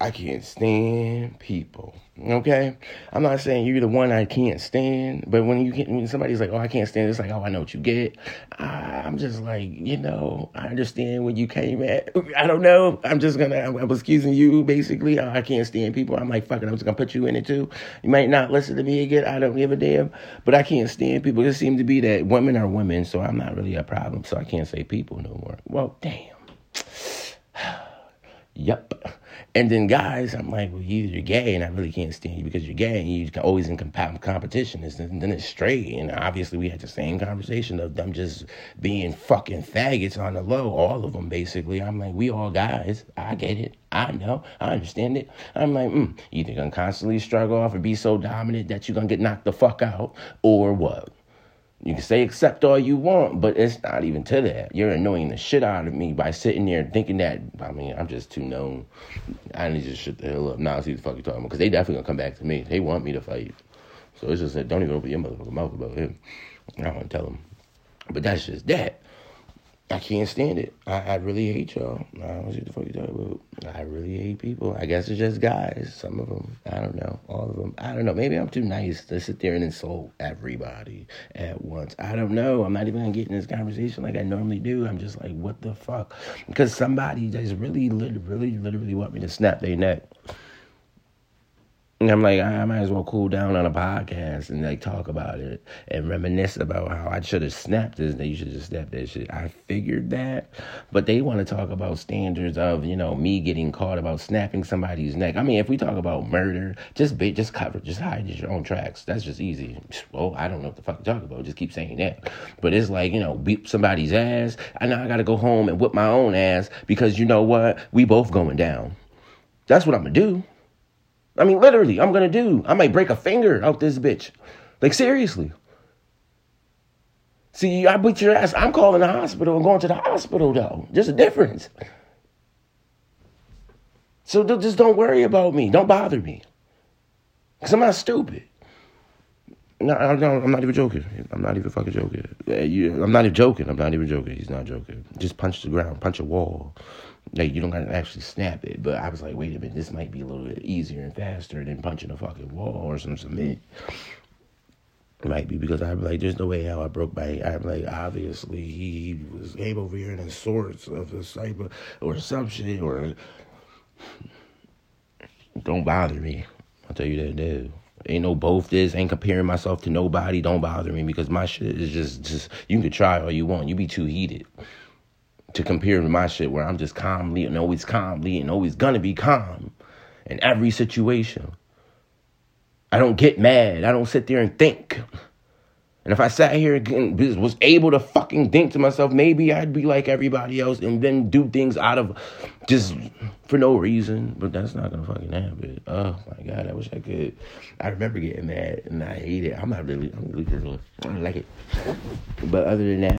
I can't stand people. Okay, I'm not saying you're the one I can't stand, but when you get when somebody's like, "Oh, I can't stand," it's like, "Oh, I know what you get." Ah, I'm just like, you know, I understand where you came at. I don't know. I'm just gonna, I'm, excusing you basically. Oh, I can't stand people. I'm like, fuck it, I'm just gonna put you in it too. You might not listen to me again. I don't give a damn, but I can't stand people. It seems to be that women are women, so I'm not really a problem. So I can't say people no more. Well, damn. Yup. And then guys, I'm like, well, you're gay, and I really can't stand you because you're gay, and you're always in comp- competition. And then it's straight, and obviously we had the same conversation of them just being fucking faggots on the low, all of them basically. I'm like, we all guys. I get it. I know. I understand it. I'm like, mm, either gonna constantly struggle off and be so dominant that you're gonna get knocked the fuck out, or what? You can say accept all you want, but it's not even to that. You're annoying the shit out of me by sitting there thinking that. I mean, I'm just too known. I need to shut the hell up. Now see what the fuck you talking about because they definitely gonna come back to me. They want me to fight, so it's just that don't even open your motherfucking mouth about him. I don't want to tell them, but that's just that. I can't stand it. I, I really hate y'all. I don't know what the fuck you talking about. I really hate people. I guess it's just guys. Some of them. I don't know. All of them. I don't know. Maybe I'm too nice to sit there and insult everybody at once. I don't know. I'm not even gonna get in this conversation like I normally do. I'm just like, what the fuck? Because somebody just really, literally, literally want me to snap their neck. And I'm like, I might as well cool down on a podcast and like talk about it and reminisce about how I should have snapped this. They should just snap that shit. I figured that, but they want to talk about standards of you know me getting caught about snapping somebody's neck. I mean, if we talk about murder, just be, just cover, just hide your own tracks. That's just easy. Well, I don't know what the fuck to talk about. Just keep saying that. But it's like you know, beat somebody's ass. I know I got to go home and whip my own ass because you know what? We both going down. That's what I'm gonna do. I mean, literally, I'm gonna do. I might break a finger out this bitch. Like, seriously. See, I beat your ass. I'm calling the hospital and going to the hospital, though. There's a difference. So just don't worry about me. Don't bother me. Because I'm not stupid. No, I'm not even joking. I'm not even fucking joking. I'm not even joking. I'm not even joking. He's not joking. Just punch the ground, punch a wall. Like you don't gotta actually snap it. But I was like, wait a minute, this might be a little bit easier and faster than punching a fucking wall or some cement. It might be because I'm like, there's no way how I broke my. I'm like, obviously he was able over here in the sorts of a cyber or some shit or. Don't bother me. I'll tell you that, dude. Ain't no both this. Ain't comparing myself to nobody. Don't bother me because my shit is just just. You can try all you want. You be too heated to compare to my shit where I'm just calmly and always calmly and always gonna be calm in every situation. I don't get mad. I don't sit there and think. And if I sat here and was able to fucking think to myself, maybe I'd be like everybody else and then do things out of just for no reason. But that's not gonna fucking happen. Oh my god, I wish I could. I remember getting mad and I hate it. I'm not really, I'm really, I don't like it. But other than that.